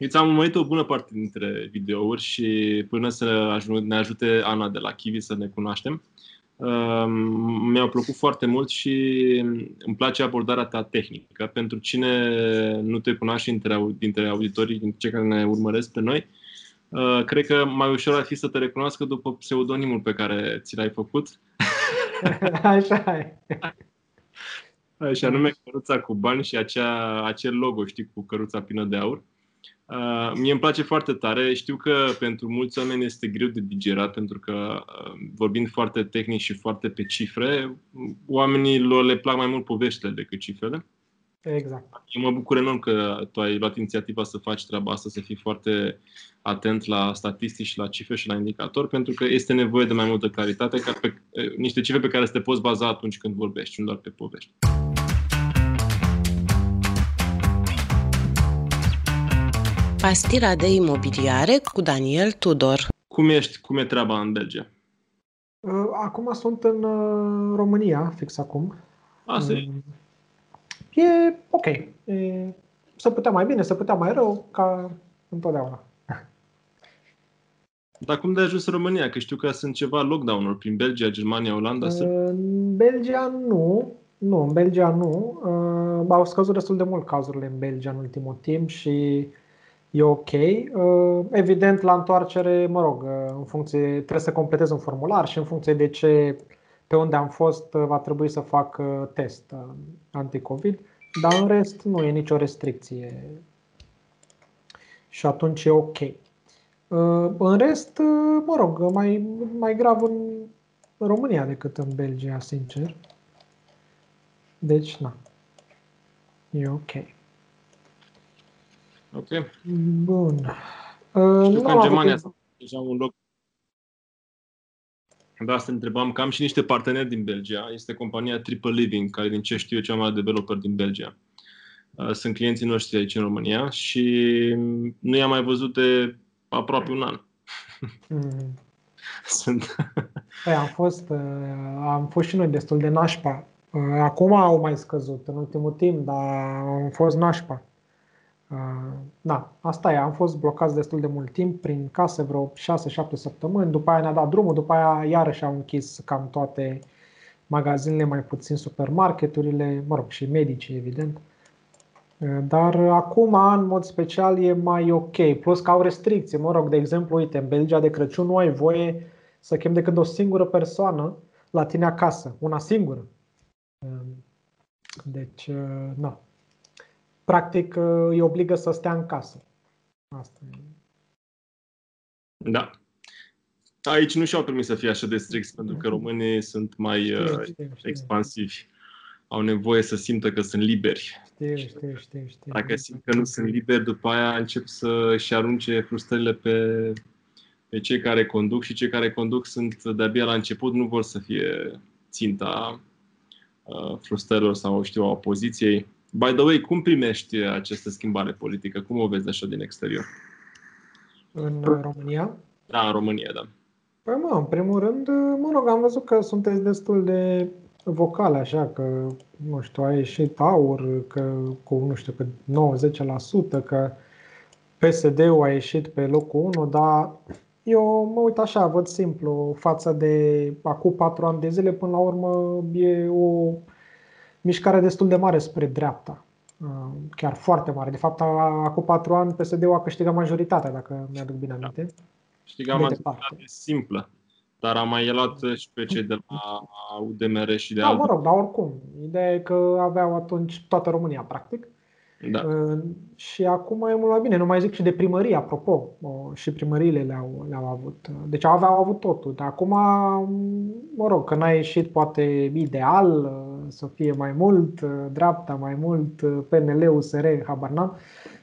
Eu ți-am urmărit o bună parte dintre videouri și până să ne ajute Ana de la Kiwi să ne cunoaștem, um, mi-au plăcut foarte mult și îmi place abordarea ta tehnică. Pentru cine nu te cunoaște dintre, dintre auditorii, dintre cei care ne urmăresc pe noi, uh, cred că mai ușor ar fi să te recunoască după pseudonimul pe care ți l-ai făcut. Așa e. Și anume căruța cu bani și acea, acel logo, știi, cu căruța plină de aur. Uh, mie îmi place foarte tare. Știu că pentru mulți oameni este greu de digerat pentru că uh, vorbind foarte tehnic și foarte pe cifre, oamenilor le plac mai mult poveștile decât cifrele. Exact. Eu mă bucur enorm că tu ai luat inițiativa să faci treaba asta, să fii foarte atent la statistici și la cifre și la indicatori, pentru că este nevoie de mai multă claritate, ca pe, uh, niște cifre pe care să te poți baza atunci când vorbești, nu doar pe povești. Pastila de imobiliare cu Daniel Tudor. Cum ești? Cum e treaba în Belgia? Uh, acum sunt în uh, România, fix acum. Asta e. Uh, e ok. E, să putea mai bine, să putea mai rău, ca întotdeauna. Dar cum de ajuns în România? Că știu că sunt ceva lockdown-uri prin Belgia, Germania, Olanda. În Belgia nu. Nu, în Belgia nu. Uh, au scăzut destul de mult cazurile în Belgia în ultimul timp și e ok. Uh, evident, la întoarcere, mă rog, uh, în funcție, trebuie să completez un formular și în funcție de ce, pe unde am fost, uh, va trebui să fac test anti-COVID, dar în rest nu e nicio restricție și atunci e ok. În rest, mă rog, mai, mai grav în România decât în Belgia, sincer. Deci, na, e ok. Ok. Bun. Știu uh, că în Germania avut... deja un loc. Da, asta întrebam, că am și niște parteneri din Belgia. Este compania Triple Living, care din ce știu eu cea mai mare developer din Belgia. Uh, sunt clienții noștri aici în România și nu i-am mai văzut de aproape un an. Mm. Sunt. Păi am fost, uh, am fost și noi destul de nașpa. Acum au mai scăzut în ultimul timp, dar am fost nașpa. Da, asta e. Am fost blocați destul de mult timp prin case, vreo 6-7 săptămâni. După aia ne-a dat drumul, după aia iarăși au închis cam toate magazinele, mai puțin supermarketurile, mă rog, și medicii, evident. Dar acum, în mod special, e mai ok. Plus că au restricții. Mă rog, de exemplu, uite, în Belgia de Crăciun nu ai voie să chem decât o singură persoană la tine acasă. Una singură. Deci, na, practic uh, îi obligă să stea în casă. Asta e. Da. Aici nu și-au permis să fie așa de strict, pentru că românii sunt mai știu, uh, știu, știu. expansivi. Au nevoie să simtă că sunt liberi. Știu, știu, știu, știu. Dacă simt că nu sunt liberi, după aia încep să-și arunce frustrările pe, pe cei care conduc și cei care conduc sunt de-abia la început, nu vor să fie ținta uh, frustrărilor sau, știu, a opoziției By the way, cum primești această schimbare politică? Cum o vezi așa din exterior? În România? Da, în România, da. Păi mă, în primul rând, mă rog, am văzut că sunteți destul de vocale, așa, că, nu știu, a ieșit aur, că cu, nu știu, că 90%, că PSD-ul a ieșit pe locul 1, dar eu mă uit așa, văd simplu, față de acum patru ani de zile, până la urmă e o mișcare destul de mare spre dreapta. Uh, chiar foarte mare. De fapt, acum patru ani PSD-ul a câștigat majoritatea, dacă mi-aduc bine aminte. Da. Câștiga majoritatea simplă. Dar am mai luat și pe cei de la UDMR și de da, alte. mă rog, dar oricum. Ideea e că aveau atunci toată România, practic. Da. Uh, și acum e mult mai bine. Nu mai zic și de primărie, apropo. Și primăriile le-au, le-au avut. Deci aveau avut totul. Dar acum, mă rog, că n-a ieșit poate ideal uh, să fie mai mult, uh, dreapta mai mult, PNL, USR, habar n-am.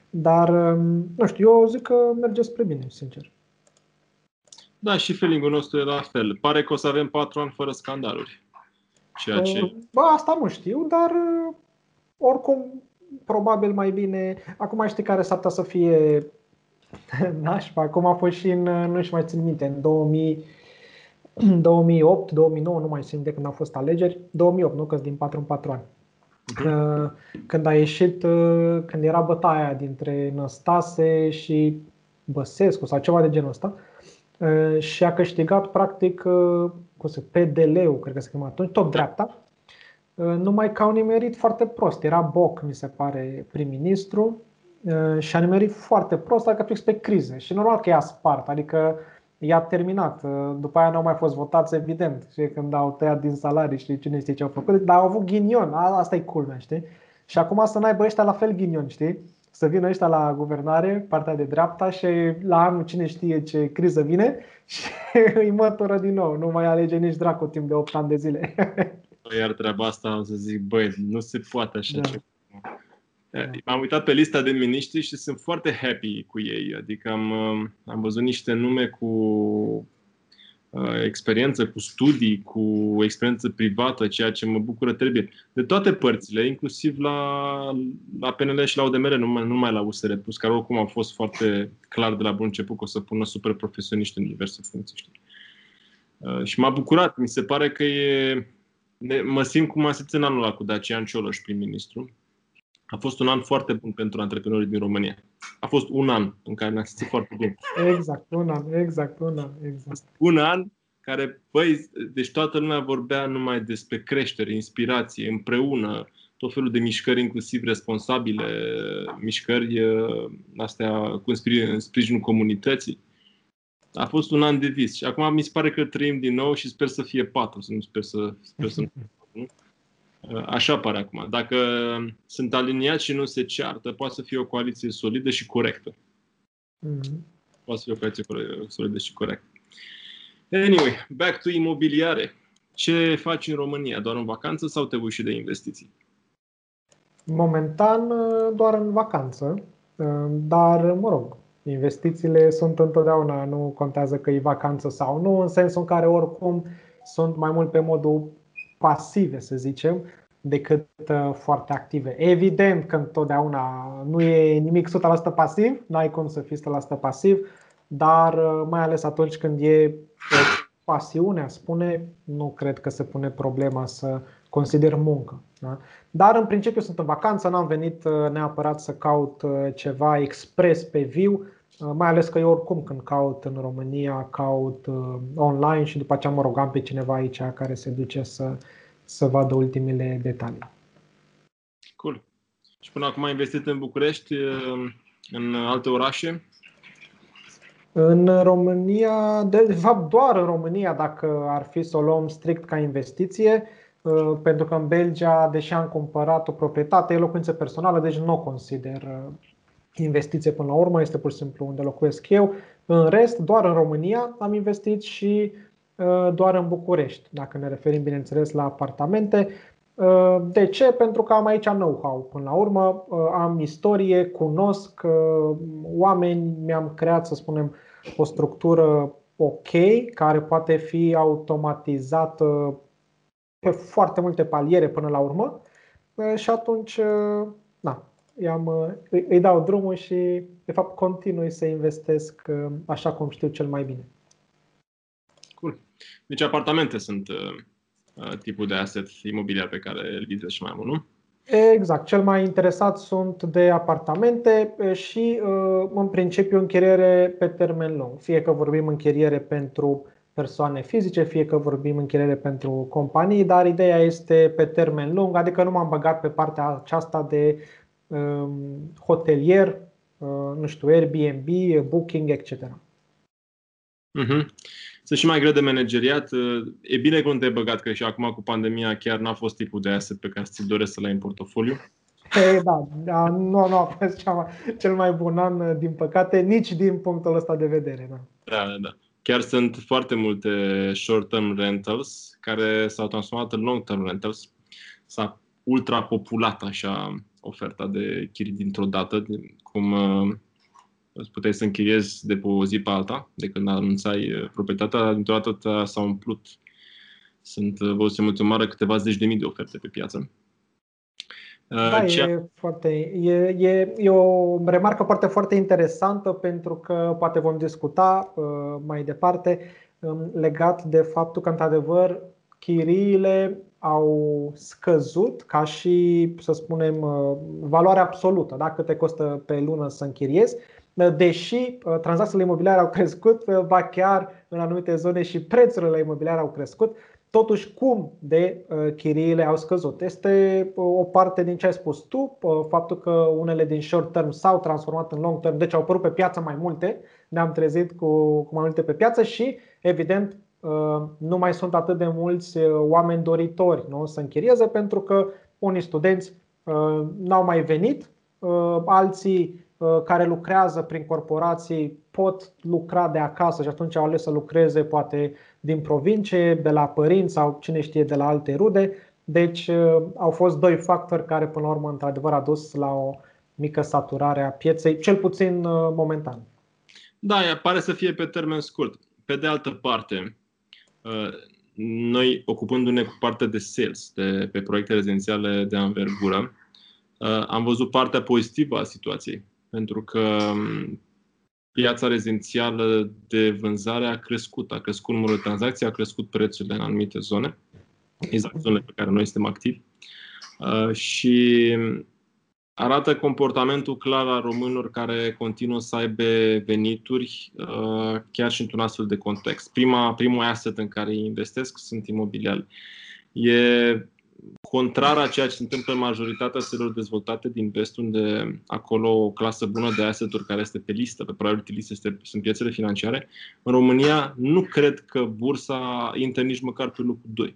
Dar, um, nu știu, eu zic că merge spre bine, sincer. Da, și feeling nostru e la fel. Pare că o să avem patru ani fără scandaluri. Ceea ce... Bă, asta nu știu, dar oricum probabil mai bine. Acum știi care s-ar putea să fie nașpa. Acum a fost și în, nu știu mai țin minte, în 2000, 2008, 2009, nu mai simt de când au fost alegeri. 2008, nu? Că din 4 în 4 ani. Uh, când a ieșit, uh, când era bătaia dintre Năstase și Băsescu sau ceva de genul ăsta uh, și a câștigat practic cum se, PDL-ul, cred că se chema atunci, tot dreapta, numai că au nimerit foarte prost. Era Boc, mi se pare, prim-ministru și a nimerit foarte prost, adică fix pe crize. Și normal că i-a spart, adică i-a terminat. După aia nu au mai fost votați, evident, și când au tăiat din salarii, știi, cine știe ce au făcut, dar au avut ghinion, asta e culmea, știi? Și acum să n-aibă ăștia la fel ghinion, știi? Să vină ăștia la guvernare, partea de dreapta și la anul cine știe ce criză vine și îi mătură din nou. Nu mai alege nici dracu timp de 8 ani de zile. Iar treaba asta, o să zic, băi, nu se poate așa da. ceva. M-am uitat pe lista de miniștri și sunt foarte happy cu ei. Adică am, um, am văzut niște nume cu uh, experiență, cu studii, cu experiență privată, ceea ce mă bucură trebuie. De toate părțile, inclusiv la, la PNL și la UDMR, nu numai, numai la USR Plus, care oricum au fost foarte clar de la bun început că o să pună super profesioniști în diverse funcții. Știi? Uh, și m-a bucurat. Mi se pare că e... Mă simt cum am simțit în anul ăla cu Dacian Cioloș, prim-ministru a fost un an foarte bun pentru antreprenorii din România. A fost un an în care ne-a simțit foarte bine. Exact, un an, exact, un an, exact. Un an care, băi, deci toată lumea vorbea numai despre creștere, inspirație, împreună, tot felul de mișcări, inclusiv responsabile, mișcări uh, astea cu în sprijinul comunității. A fost un an de vis și acum mi se pare că trăim din nou și sper să fie patru, să nu sper să, sper să nu. Așa pare acum. Dacă sunt aliniați și nu se ceartă, poate să fie o coaliție solidă și corectă. Mm-hmm. Poate să fie o coaliție solidă și corectă. Anyway, back to imobiliare. Ce faci în România? Doar în vacanță sau te uiți și de investiții? Momentan doar în vacanță, dar mă rog, investițiile sunt întotdeauna, nu contează că e vacanță sau nu, în sensul în care oricum sunt mai mult pe modul pasive, să zicem, decât uh, foarte active. Evident că întotdeauna nu e nimic 100% pasiv, n-ai cum să fii 100% pasiv, dar uh, mai ales atunci când e pasiunea, spune, nu cred că se pune problema să consider muncă. Da? Dar în principiu sunt în vacanță, n-am venit uh, neapărat să caut ceva expres pe viu, mai ales că eu oricum când caut în România, caut online și după aceea mă rogam pe cineva aici care se duce să, să vadă ultimele detalii. Cool. Și până acum ai investit în București, în alte orașe? În România, de fapt doar în România, dacă ar fi să o luăm strict ca investiție, pentru că în Belgia, deși am cumpărat o proprietate, e locuință personală, deci nu o consider investiție până la urmă, este pur și simplu unde locuiesc eu. În rest, doar în România am investit și uh, doar în București, dacă ne referim, bineînțeles, la apartamente. Uh, de ce? Pentru că am aici know-how. Până la urmă, uh, am istorie, cunosc oameni, mi-am creat, să spunem, o structură ok, care poate fi automatizată pe foarte multe paliere până la urmă și atunci, na, i-am, îi, îi dau drumul și, de fapt, continui să investesc uh, așa cum știu cel mai bine. Cool. Deci apartamente sunt uh, uh tipul de asset imobiliar pe care îl vizezi și mai mult, nu? Exact. Cel mai interesat sunt de apartamente uh, și, în principiu, închiriere pe termen lung. Fie că vorbim închiriere pentru persoane fizice, fie că vorbim închiriere pentru companii, dar ideea este pe termen lung, adică nu m-am băgat pe partea aceasta de Um, hotelier, uh, nu știu, Airbnb, Booking, etc. Mm-hmm. Sunt și mai greu de manageriat. Uh, e bine că nu te-ai băgat, că și acum cu pandemia chiar n-a fost tipul de asset pe care ți doresc să-l ai în portofoliu. E, da, da, nu, nu a fost cea mai, cel mai bun an, uh, din păcate, nici din punctul ăsta de vedere. Da. Da, da, da. Chiar sunt foarte multe short-term rentals care s-au transformat în long-term rentals. S-a ultra populat așa oferta de chirii dintr-o dată, cum uh, puteai să închiriezi de pe o zi pe alta, de când anunțai uh, proprietatea, dintr-o dată s-au umplut. Sunt uh, văzut mulțumare câteva zeci de mii de oferte pe piață. Da, Cea... e, foarte, e, e, e o remarcă foarte, foarte interesantă pentru că poate vom discuta uh, mai departe um, legat de faptul că, într-adevăr, chiriile au scăzut ca și, să spunem, valoarea absolută, da? cât te costă pe lună să închiriezi, deși tranzacțiile imobiliare au crescut, ba chiar în anumite zone și prețurile imobiliare au crescut, totuși cum de chiriile au scăzut. Este o parte din ce ai spus tu, faptul că unele din short term s-au transformat în long term, deci au apărut pe piață mai multe, ne-am trezit cu, cu mai multe pe piață și, evident, nu mai sunt atât de mulți oameni doritori nu? să închirieze pentru că unii studenți n-au mai venit, alții care lucrează prin corporații pot lucra de acasă și atunci au ales să lucreze poate din provincie, de la părinți sau cine știe de la alte rude. Deci au fost doi factori care până la urmă într-adevăr a dus la o mică saturare a pieței, cel puțin momentan. Da, pare să fie pe termen scurt. Pe de altă parte, noi ocupându-ne cu partea de sales de, pe proiecte rezidențiale de anvergură, am văzut partea pozitivă a situației. Pentru că piața rezidențială de vânzare a crescut, a crescut numărul de tranzacții, a crescut prețurile în anumite zone, exact zonele pe care noi suntem activi. Și arată comportamentul clar al românilor care continuă să aibă venituri uh, chiar și într-un astfel de context. Prima, primul asset în care investesc sunt imobiliare. E contrar a ceea ce se întâmplă în majoritatea țărilor dezvoltate din vest, unde acolo o clasă bună de asset-uri care este pe listă, pe priority list, este, sunt piețele financiare. În România nu cred că bursa intră nici măcar pe locul 2.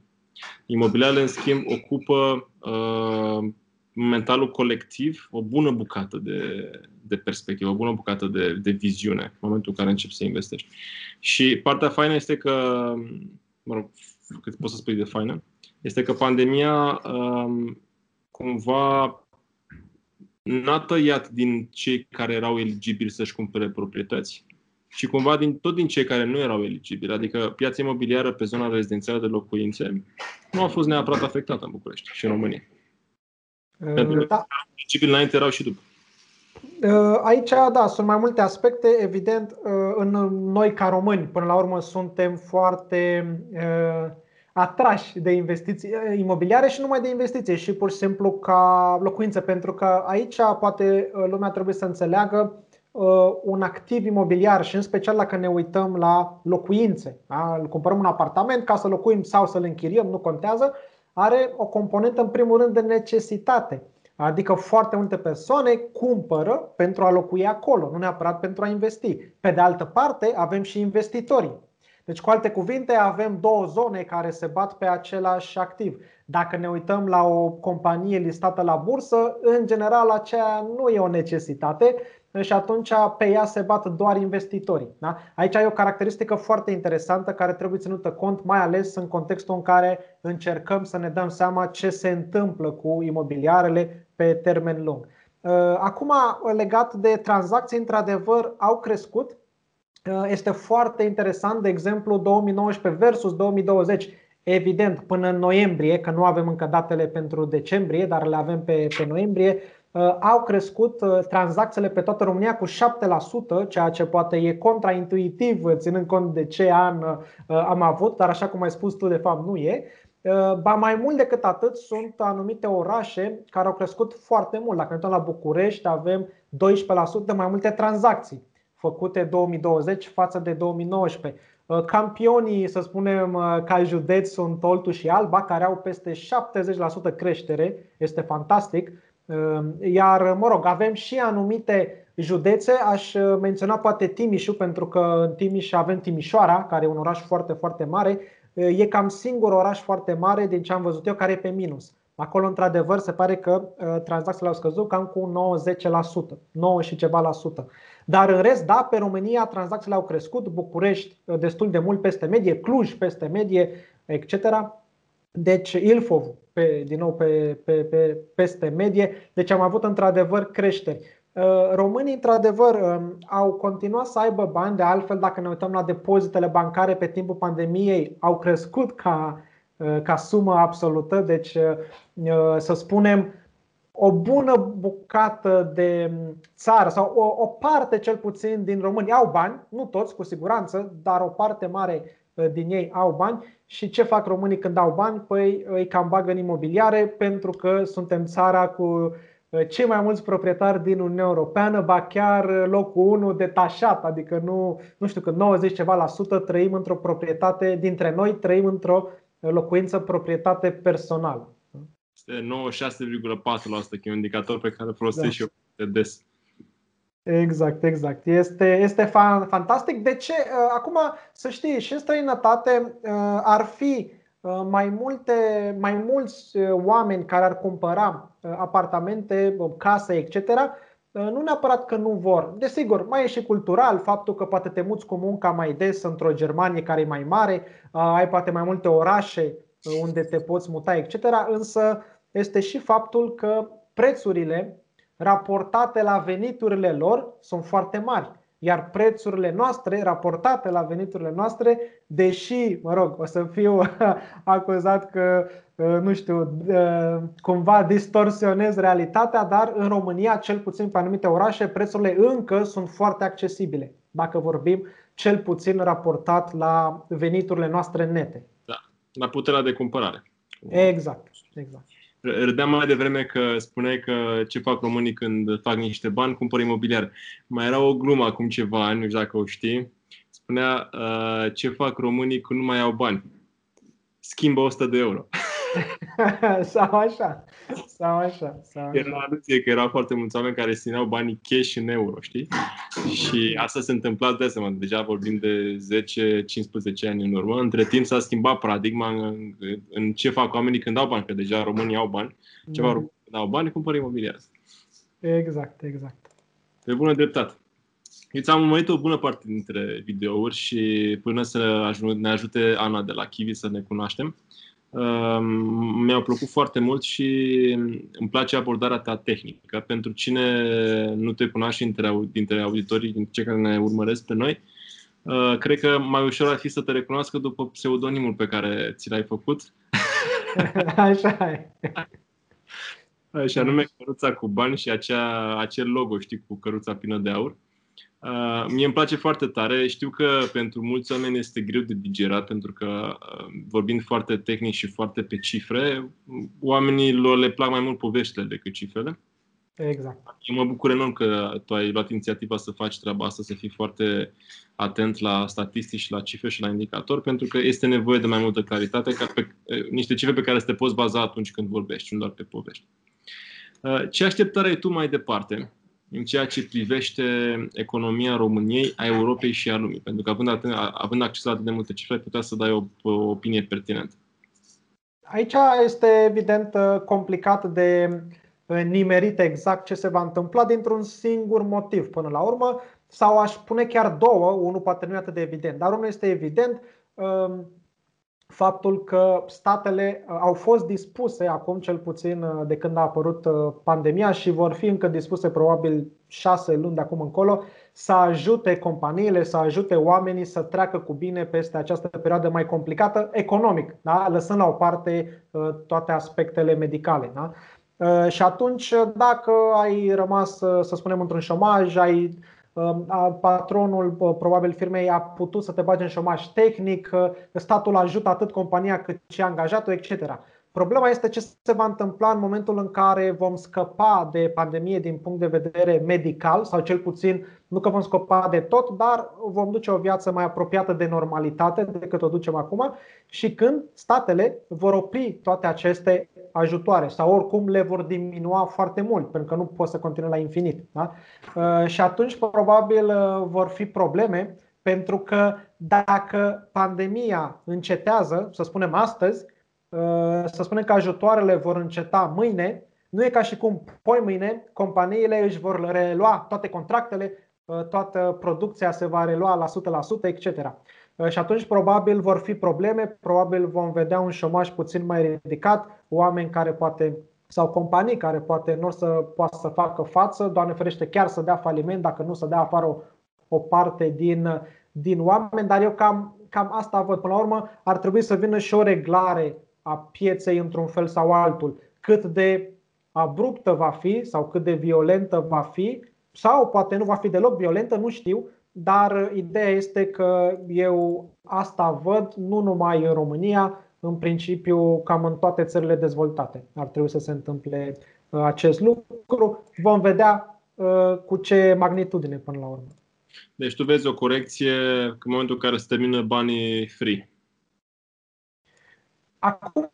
Imobiliarele, în schimb, ocupă uh, mentalul colectiv o bună bucată de, de perspectivă, o bună bucată de, de viziune în momentul în care începi să investești. Și partea faină este că, mă rog, cât poți să spui de faină, este că pandemia um, cumva n-a tăiat din cei care erau eligibili să-și cumpere proprietăți și cumva din, tot din cei care nu erau eligibili. Adică piața imobiliară pe zona rezidențială de locuințe nu a fost neapărat afectată în București și în România. Pentru da. că înainte erau și după. Uh, aici, da, sunt mai multe aspecte. Evident, uh, în noi ca români, până la urmă, suntem foarte uh, atrași de investiții imobiliare și numai de investiții, și pur și simplu ca locuință, pentru că aici poate lumea trebuie să înțeleagă un activ imobiliar și în special dacă ne uităm la locuințe. Da? Cumpărăm un apartament ca să locuim sau să-l închiriem, nu contează are o componentă în primul rând de necesitate. Adică foarte multe persoane cumpără pentru a locui acolo, nu neapărat pentru a investi. Pe de altă parte, avem și investitorii. Deci, cu alte cuvinte, avem două zone care se bat pe același activ. Dacă ne uităm la o companie listată la bursă, în general aceea nu e o necesitate, și atunci pe ea se bat doar investitorii. Da? Aici e o caracteristică foarte interesantă care trebuie ținută cont, mai ales în contextul în care încercăm să ne dăm seama ce se întâmplă cu imobiliarele pe termen lung. Uh, acum, legat de tranzacții, într-adevăr, au crescut. Uh, este foarte interesant, de exemplu, 2019 versus 2020. Evident, până în noiembrie, că nu avem încă datele pentru decembrie, dar le avem pe, pe noiembrie, Uh, au crescut uh, tranzacțiile pe toată România cu 7%, ceea ce poate e contraintuitiv ținând cont de ce an uh, am avut, dar așa cum ai spus tu, de fapt nu e. Ba mai mult decât atât, sunt anumite orașe care au crescut foarte mult. Dacă ne uităm la București, avem 12% mai multe tranzacții făcute 2020 față de 2019. Campionii, să spunem, ca județ sunt Oltu și Alba, care au peste 70% creștere. Este fantastic. Ehm, iar, mă rog, avem și anumite județe, aș uh, menționa poate Timișu, pentru că în Timiș avem Timișoara, care e un oraș foarte, foarte mare. E cam singur oraș foarte mare din ce am văzut eu care e pe minus. Acolo, într-adevăr, se pare că uh, tranzacțiile au scăzut cam cu 90%, 9 și ceva la sută. Dar în rest, da, pe România tranzacțiile au crescut, București uh, destul de mult peste medie, Cluj peste medie, etc. Deci Ilfov, pe, din nou pe, pe, pe, peste medie, deci am avut într-adevăr creșteri. Uh, românii, într-adevăr, um, au continuat să aibă bani, de altfel, dacă ne uităm la depozitele bancare pe timpul pandemiei, au crescut ca, uh, ca sumă absolută, deci uh, să spunem o bună bucată de țară sau o, o parte cel puțin din români au bani, nu toți cu siguranță, dar o parte mare din ei au bani și ce fac românii când au bani? Păi îi cam bagă în imobiliare pentru că suntem țara cu cei mai mulți proprietari din Uniunea Europeană, ba chiar locul 1 detașat, adică nu, nu știu că 90 ceva la sută trăim într-o proprietate, dintre noi trăim într-o locuință proprietate personală. Este 96,4% că e un indicator pe care îl folosesc da. și eu de des. Exact, exact. Este, este fantastic. De ce? Uh, acum, să știi, și în străinătate uh, ar fi uh, mai, multe, mai mulți oameni care ar cumpăra apartamente, case, etc. Nu neapărat că nu vor. Desigur, mai e și cultural faptul că poate te muți cu munca mai des într-o Germanie care e mai mare, ai poate mai multe orașe unde te poți muta, etc. Însă este și faptul că prețurile raportate la veniturile lor sunt foarte mari. Iar prețurile noastre, raportate la veniturile noastre, deși, mă rog, o să fiu acuzat că, uh, nu știu, uh, cumva distorsionez realitatea, dar în România, cel puțin pe anumite orașe, prețurile încă sunt foarte accesibile, dacă vorbim cel puțin raportat la veniturile noastre nete. Da, la puterea de cumpărare. Exact, exact. Râdeam mai devreme că spuneai că ce fac românii când fac niște bani, cumpără imobiliar. Mai era o glumă acum ceva ani, nu știu dacă o știi. Spunea uh, ce fac românii când nu mai au bani. Schimbă 100 de euro. sau așa. Sau așa. Sau așa. Era aluție că erau foarte mulți oameni care țineau banii cash în euro, știi? Și asta se întâmpla de asemenea. Deja vorbim de 10-15 ani în urmă. Între timp s-a schimbat paradigma în, în ce fac oamenii când au bani, că deja românii au bani. Ce fac mm. când au bani, cumpără imobiliar. Exact, exact. Pe bună dreptate. Eu ți-am urmărit o bună parte dintre videouri și până să ne ajute Ana de la Kiwi să ne cunoaștem, mi-au plăcut foarte mult și îmi place abordarea ta tehnică. Pentru cine nu te cunoaște dintre, dintre auditorii, dintre cei care ne urmăresc pe noi, uh, cred că mai ușor ar fi să te recunoască după pseudonimul pe care ți l-ai făcut. Așa e. Așa nume căruța cu bani și acea, acel logo, știi, cu căruța plină de aur. Uh, Uh, mie îmi place foarte tare. Știu că pentru mulți oameni este greu de digerat pentru că uh, vorbind foarte tehnic și foarte pe cifre, oamenilor le plac mai mult poveștile decât cifrele. Exact. Eu mă bucur enorm că tu ai luat inițiativa să faci treaba asta, să fii foarte atent la statistici și la cifre și la indicatori, pentru că este nevoie de mai multă claritate, ca pe, uh, niște cifre pe care să te poți baza atunci când vorbești, nu doar pe povești. Ce așteptare ai tu mai departe? În ceea ce privește economia României, a Europei și a lumii. Pentru că având, atât, având acces la atât de multe cifre, putea să dai o, o opinie pertinentă. Aici este evident complicat de nimerit exact ce se va întâmpla dintr-un singur motiv până la urmă, sau aș pune chiar două, unul poate nu e atât de evident, dar unul este evident, faptul că statele uh, au fost dispuse acum cel puțin uh, de când a apărut uh, pandemia și vor fi încă dispuse probabil șase luni de acum încolo să ajute companiile, să ajute oamenii să treacă cu bine peste această perioadă mai complicată economic, da? lăsând la o parte toate aspectele medicale. Da? Și atunci, dacă ai rămas, să spunem, într-un șomaj, ai patronul probabil firmei a putut să te bage în șomaj tehnic, statul ajută atât compania cât și angajatul, etc. Problema este ce se va întâmpla în momentul în care vom scăpa de pandemie din punct de vedere medical sau cel puțin nu că vom scăpa de tot, dar vom duce o viață mai apropiată de normalitate decât o ducem acum și când statele vor opri toate aceste ajutoare sau oricum le vor diminua foarte mult pentru că nu pot să continue la infinit. Da? Uh, și atunci probabil uh, vor fi probleme pentru că dacă pandemia încetează, să spunem astăzi, Uh, să spunem că ajutoarele vor înceta mâine, nu e ca și cum poi mâine companiile își vor relua toate contractele, uh, toată producția se va relua la 100%, etc. Uh, și atunci probabil vor fi probleme, probabil vom vedea un șomaj puțin mai ridicat, oameni care poate sau companii care poate nu o să poată să facă față, Doamne ferește chiar să dea faliment, dacă nu să dea afară o, o parte din, din oameni, dar eu cam, cam asta văd. Până la urmă ar trebui să vină și o reglare a pieței într-un fel sau altul, cât de abruptă va fi sau cât de violentă va fi, sau poate nu va fi deloc violentă, nu știu, dar ideea este că eu asta văd nu numai în România, în principiu cam în toate țările dezvoltate. Ar trebui să se întâmple uh, acest lucru. Vom vedea uh, cu ce magnitudine până la urmă. Deci tu vezi o corecție în momentul în care se termină banii free. Acum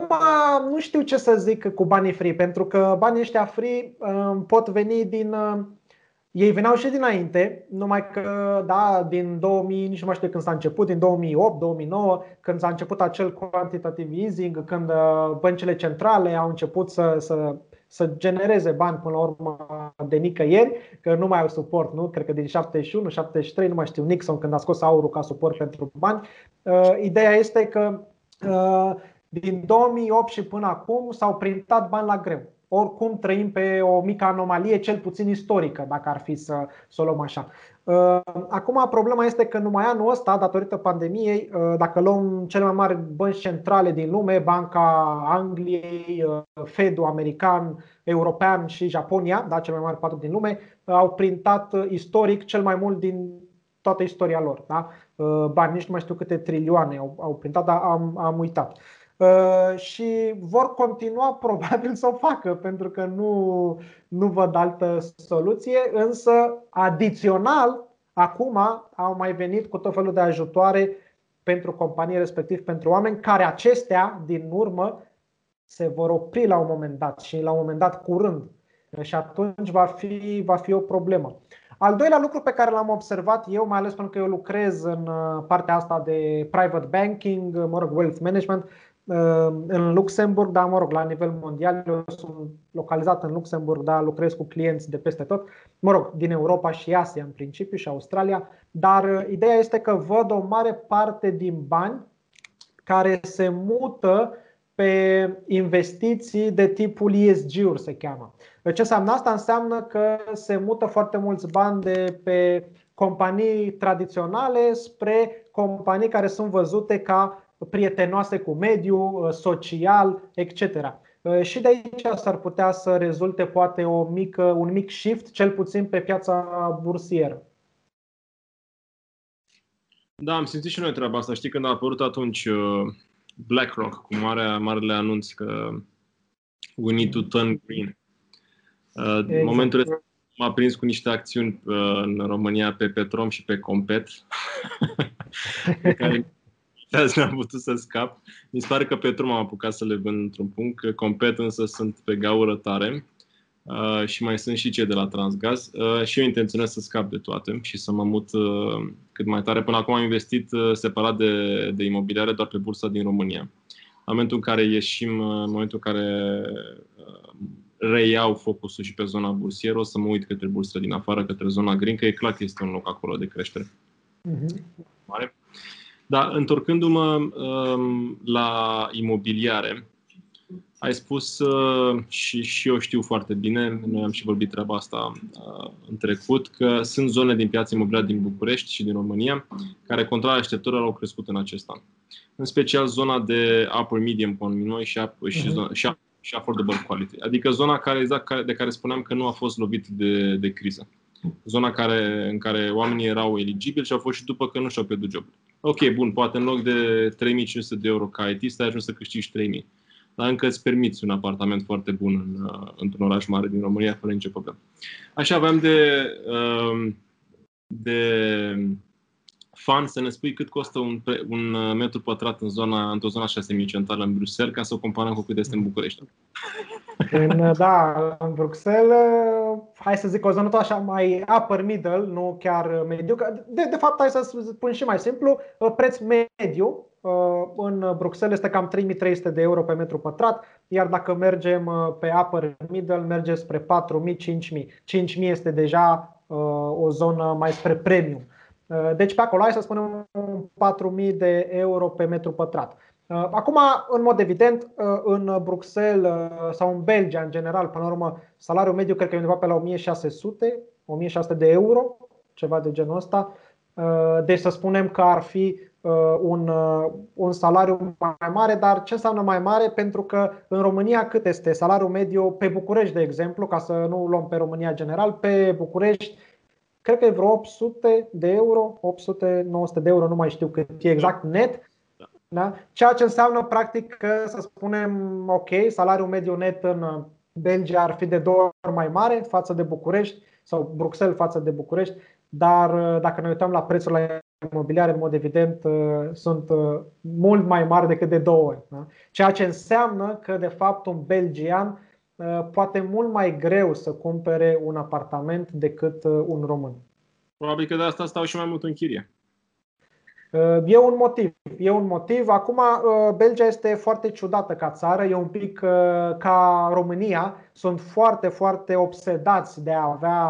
nu știu ce să zic cu banii free, pentru că banii ăștia free uh, pot veni din ei veneau și dinainte, numai că, da, din 2000, nici nu mai știu când s-a început, din 2008, 2009, când s-a început acel quantitative easing, când uh, băncile centrale au început să, să, să genereze bani până la urmă de nicăieri, că nu mai au suport, nu? Cred că din 71, 73, nu mai știu, Nixon când a scos aurul ca suport pentru bani. Uh, ideea este că uh, din 2008 și până acum s-au printat bani la greu oricum trăim pe o mică anomalie, cel puțin istorică, dacă ar fi să, să o luăm așa. Uh, acum, problema este că numai anul ăsta, datorită pandemiei, uh, dacă luăm cele mai mari bănci centrale din lume, Banca Angliei, uh, Fedul american, european și Japonia, da, cele mai mari patru din lume, au printat istoric cel mai mult din toată istoria lor. Da? Bani, nici nu mai știu câte trilioane au, au printat, dar am, am uitat. Uh, și vor continua probabil să o facă pentru că nu, nu văd altă soluție, însă adițional acum au mai venit cu tot felul de ajutoare pentru companii, respectiv pentru oameni, care acestea din urmă se vor opri la un moment dat și la un moment dat curând. Și atunci va fi, va fi o problemă. Al doilea lucru pe care l-am observat eu, mai ales pentru că eu lucrez în uh, partea asta de private banking, mă rog, wealth management, Ehm, în Luxemburg, dar mă rog, la nivel mondial, eu sunt localizat în Luxemburg, dar lucrez cu clienți de peste tot, mă rog, din Europa și Asia în principiu și Australia, dar uh, ideea este că văd o mare parte din bani care se mută pe investiții de tipul ESG-uri se cheamă. Ce înseamnă asta? Înseamnă că se mută foarte mulți bani de pe companii tradiționale spre companii care sunt văzute ca prietenoase cu mediul, uh, social, etc. Uh, și de aici s-ar putea să rezulte poate o mică, un mic shift, cel puțin pe piața bursieră. Da, am simțit și noi treaba asta. Știi, când a apărut atunci uh, BlackRock cu marea, marele anunț că we need to turn green. Exact. În momentul ăsta m-a prins cu niște acțiuni în România pe Petrom și pe Compet, pe care azi n-am putut să scap. Mi se pare că Petru m-am apucat să le vând într-un punct, că compet însă sunt pe gaură tare uh, și mai sunt și cei de la Transgaz uh, și eu intenționez să scap de toate și să mă mut uh, cât mai tare. Până acum am investit uh, separat de, de imobiliare doar pe bursa din România. În momentul în care ieșim, uh, în momentul în care uh, reiau focusul și pe zona bursieră, o să mă uit către bursă din afară, către zona green, că e clar că este un loc acolo de creștere. Uh-huh. Mare. Dar întorcându-mă um, la imobiliare, ai spus uh, și, și eu știu foarte bine, noi am și vorbit treaba asta uh, în trecut, că sunt zone din piața imobiliară din București și din România care, contra așteptărilor, au crescut în acest an. În special zona de upper medium, cum noi, și, și, uh-huh. zona, și, și affordable quality. Adică zona care, exact, de care spuneam că nu a fost lovit de, de criză zona care, în care oamenii erau eligibili și au fost și după că nu și-au pierdut jobul. Ok, bun, poate în loc de 3500 de euro ca IT, ai ajuns să câștigi 3000. Dar încă îți permiți un apartament foarte bun în, uh, într-un oraș mare din România, fără nicio problemă. Așa aveam de, um, de fan să ne spui cât costă un, un uh, metru pătrat în zona, într-o zona așa semicentrală în Bruxelles, ca să o comparăm cu cât este în București. În, da, în Bruxelles, hai să zic o zonă tot așa mai upper middle, nu chiar mediu. De, de fapt, hai să spun și mai simplu, preț mediu în Bruxelles este cam 3300 de euro pe metru pătrat, iar dacă mergem pe upper middle, merge spre 4000-5000. 5000 este deja o zonă mai spre premium. Deci pe acolo hai să spunem 4000 de euro pe metru pătrat. Uh, acum, în mod evident, uh, în Bruxelles uh, sau în Belgia, în general, până la urmă, salariul mediu cred că e undeva pe la 1600, 1600 de euro, ceva de genul ăsta. Deci să spunem că ar fi un, un salariu mai mare, dar ce înseamnă mai mare? Pentru că în România cât este salariul mediu pe București, de exemplu, ca să nu luăm pe România general, pe București cred că e vreo 800 de euro, 800-900 de euro, nu mai știu cât e exact net. Da? Ceea ce înseamnă practic că să spunem, ok, salariul mediu net în Belgia ar fi de două ori mai mare față de București sau Bruxelles față de București, dar dacă ne uităm la prețurile imobiliare, în mod evident, sunt mult mai mari decât de două ori. Da? Ceea ce înseamnă că, de fapt, un belgian poate mult mai greu să cumpere un apartament decât un român. Probabil că de asta stau și mai mult în chirie. Uh, e un motiv. E un motiv. Acum, uh, Belgia este foarte ciudată ca țară, e un pic uh, ca România. Sunt foarte, foarte obsedați de a avea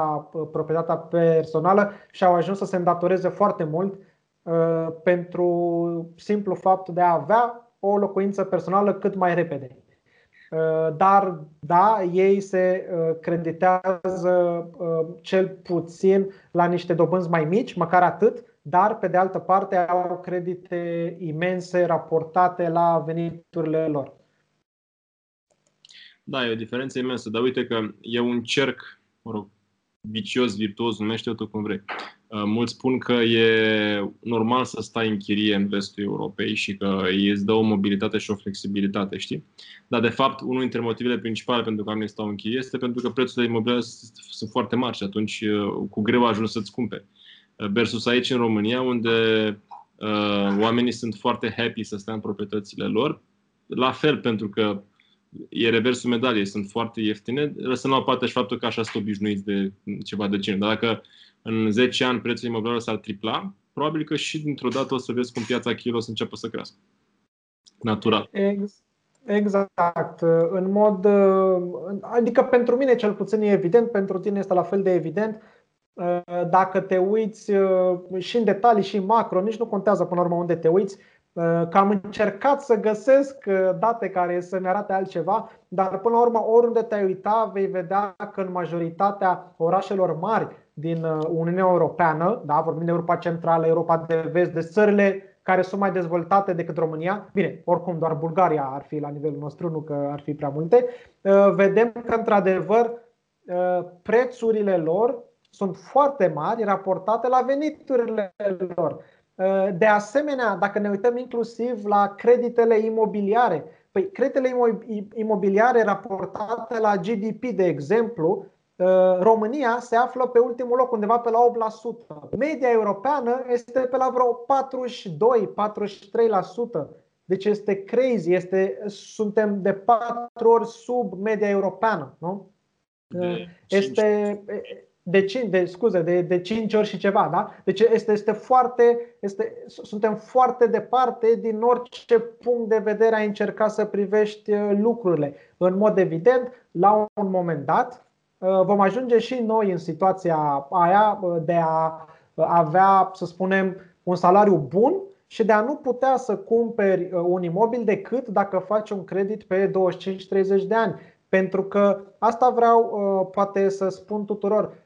proprietatea personală și au ajuns să se îndatoreze foarte mult pentru simplu fapt de a avea o locuință personală cât mai repede. Dar, da, ei se creditează cel puțin la niște dobânzi mai mici, măcar atât, dar pe de altă parte au credite imense raportate la veniturile lor. Da, e o diferență imensă, dar uite că e un cerc, mă rog, vicios, virtuos, numește-o tu cum vrei. Uh, mulți spun că e normal să stai în chirie în vestul Europei și că îți dă o mobilitate și o flexibilitate, știi? Dar, de fapt, unul dintre motivele principale pentru care nu stau în chirie este pentru că prețurile imobiliare sunt foarte mari și atunci uh, cu greu ajungi să-ți cumperi versus aici în România, unde uh, oamenii sunt foarte happy să stea în proprietățile lor. La fel, pentru că e reversul medaliei, sunt foarte ieftine, lăsând la o parte și faptul că așa sunt obișnuiți de ceva de genul. Dar dacă în 10 ani prețul imobiliar s-ar tripla, probabil că și dintr-o dată o să vezi cum piața kilo o să înceapă să crească. Natural. Exact. În mod. Adică pentru mine cel puțin e evident, pentru tine este la fel de evident. Uh, dacă te uiți uh, și în detalii și în macro, nici nu contează până la urmă unde te uiți, uh, că am încercat să găsesc date care să-mi arate altceva, dar până la urmă oriunde te-ai uita vei vedea că în majoritatea orașelor mari din Uniunea Europeană, da, vorbim de Europa Centrală, Europa de Vest, de țările care sunt mai dezvoltate decât România, bine, oricum doar Bulgaria ar fi la nivelul nostru, nu că ar fi prea multe, vedem că într-adevăr prețurile lor sunt foarte mari raportate la veniturile lor. De asemenea, dacă ne uităm inclusiv la creditele imobiliare, păi creditele imobiliare raportate la GDP, de exemplu, România se află pe ultimul loc, undeva pe la 8%. Media europeană este pe la vreo 42-43%. Deci este crazy, este, suntem de patru ori sub media europeană. Nu? De este, de 5, de, scuze, de, de 5 ori și ceva, da? Deci este, este foarte, este, suntem foarte departe din orice punct de vedere a încerca să privești uh, lucrurile. În mod evident, la un moment dat, uh, vom ajunge și noi în situația aia uh, de a avea, să spunem, un salariu bun și de a nu putea să cumperi un imobil decât dacă faci un credit pe 25-30 de ani. Pentru că asta vreau poate să spun tuturor Uh,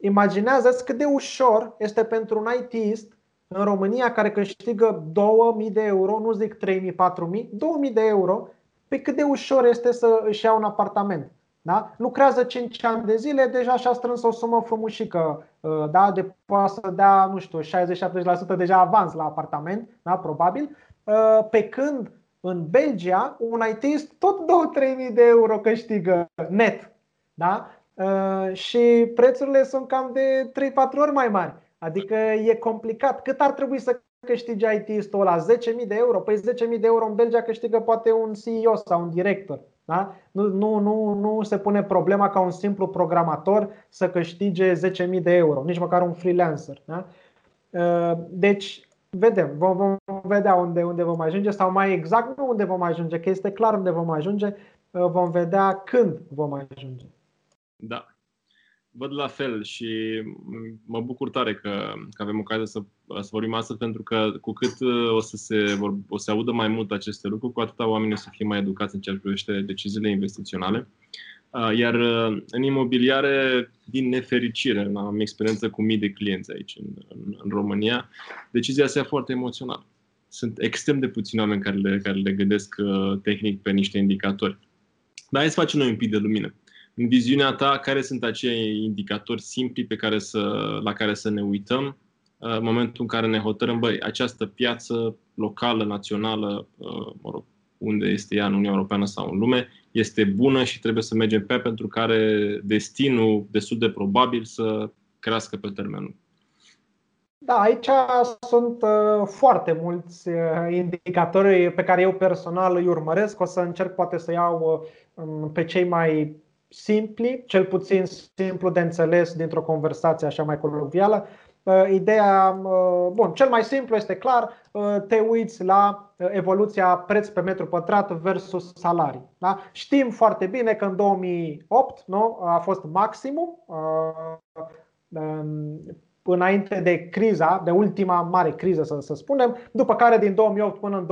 imaginează-ți cât de ușor este pentru un ITist în România care câștigă 2000 de euro, nu zic 3000, 4000, 2000 de euro, pe cât de ușor este să își ia un apartament. Da? Lucrează 5 ani de zile, deja și-a strâns o sumă frumușică, uh, da? de poate să dea, nu știu, 60-70% deja avans la apartament, da? probabil, uh, pe când în Belgia un ITist tot 2-3 de euro câștigă net. Da? Uh, și prețurile sunt cam de 3-4 ori mai mari. Adică e complicat. Cât ar trebui să câștigi IT-istul ăla? 10.000 de euro? Păi 10.000 de euro în Belgia câștigă poate un CEO sau un director. Da? Nu, nu, nu, nu se pune problema ca un simplu programator să câștige 10.000 de euro, nici măcar un freelancer. Da? Uh, deci, vedem, vom, vom vedea unde, unde vom ajunge sau mai exact nu unde vom ajunge, că este clar unde vom ajunge, uh, vom vedea când vom ajunge. Da. Văd la fel și mă bucur tare că, că avem ocazia să, să vorbim astăzi pentru că cu cât uh, o să se, o să audă mai mult aceste lucruri, cu atâta oamenii o să fie mai educați în ceea ce privește deciziile investiționale. Uh, iar uh, în imobiliare, din nefericire, am experiență cu mii de clienți aici în, în, în România, decizia se ia foarte emoțională. Sunt extrem de puțini oameni care le, care le gândesc tehnic pe niște indicatori. Dar hai să facem noi un pic de lumină. În viziunea ta, care sunt acei indicatori simpli pe care să, la care să ne uităm în momentul în care ne hotărâm, băi, această piață locală, națională, mă rog, unde este ea în Uniunea Europeană sau în lume, este bună și trebuie să mergem pe pentru care destinul destul de probabil să crească pe termen Da, aici sunt uh, foarte mulți uh, indicatori pe care eu personal îi urmăresc. O să încerc poate să iau uh, pe cei mai simpli, cel puțin simplu de înțeles dintr-o conversație așa mai colovială. Uh, ideea, uh, bun, cel mai simplu este clar, uh, te uiți la evoluția preț pe metru pătrat versus salarii. Da? Știm foarte bine că în 2008 nu, a fost maximum um, înainte de criza, de ultima mare criză să, să spunem, după care din 2008 până în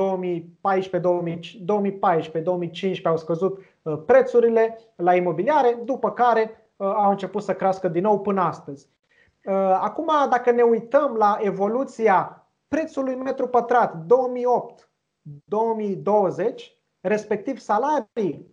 2014-2015 au scăzut prețurile la imobiliare, după care au început să crească din nou până astăzi. Uh, acum, dacă ne uităm la evoluția prețului metru pătrat 2008-2020, respectiv salarii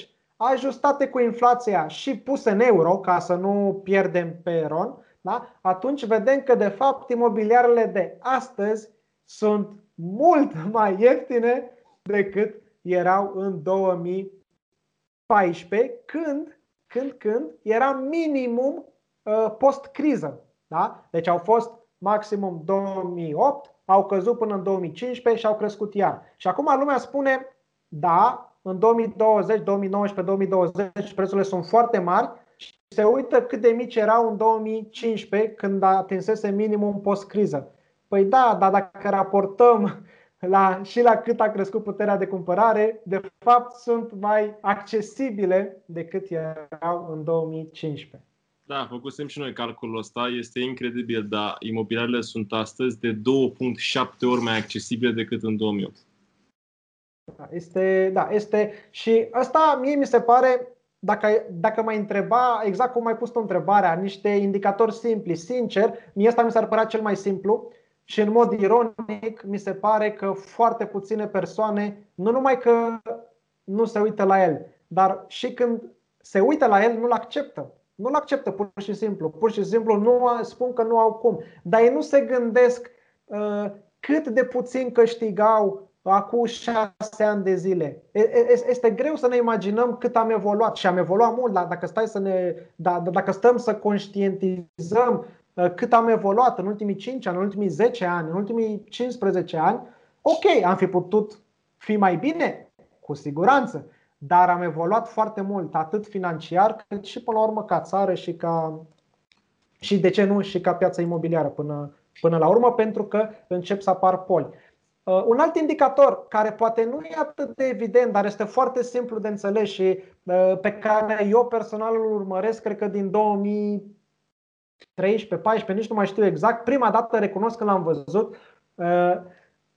2008-2020, ajustate cu inflația și puse în euro ca să nu pierdem pe ron, da? atunci vedem că de fapt imobiliarele de astăzi sunt mult mai ieftine decât erau în 2014, când, când, când era minimum Uh, post-criză. Da? Deci au fost maximum 2008, au căzut până în 2015 și au crescut iar. Și acum lumea spune, da, în 2020, 2019, 2020 prețurile sunt foarte mari și se uită cât de mici erau în 2015 când atinsese minimum post-criză. Păi da, dar dacă raportăm la, și la cât a crescut puterea de cumpărare, de fapt sunt mai accesibile decât erau în 2015. Da, făcusem și noi calculul ăsta. Este incredibil, dar imobiliarele sunt astăzi de 2.7 ori mai accesibile decât în 2008. Da, este, da, este și asta mie mi se pare, dacă, dacă mai întreba, exact cum ai pus tu întrebarea, niște indicatori simpli, sincer, mie asta mi s-ar părea cel mai simplu și în mod ironic mi se pare că foarte puține persoane, nu numai că nu se uită la el, dar și când se uită la el, nu-l acceptă. Nu-l acceptă pur și simplu. Pur și simplu nu spun că nu au cum. Dar ei nu se gândesc uh, cât de puțin câștigau acum șase ani de zile. Este greu să ne imaginăm cât am evoluat și am evoluat mult. Dacă, stai să ne, da, dacă stăm să conștientizăm uh, cât am evoluat în ultimii 5 ani, în ultimii 10 ani, în ultimii 15 ani, ok, am fi putut fi mai bine? Cu siguranță dar am evoluat foarte mult, atât financiar, cât și până la urmă ca țară și ca și de ce nu și ca piața imobiliară până, până la urmă, pentru că încep să apar poli. Uh, un alt indicator care poate nu e atât de evident, dar este foarte simplu de înțeles și uh, pe care eu personal îl urmăresc, cred că din 2013, 14, nici nu mai știu exact. Prima dată recunosc că l-am văzut. Uh,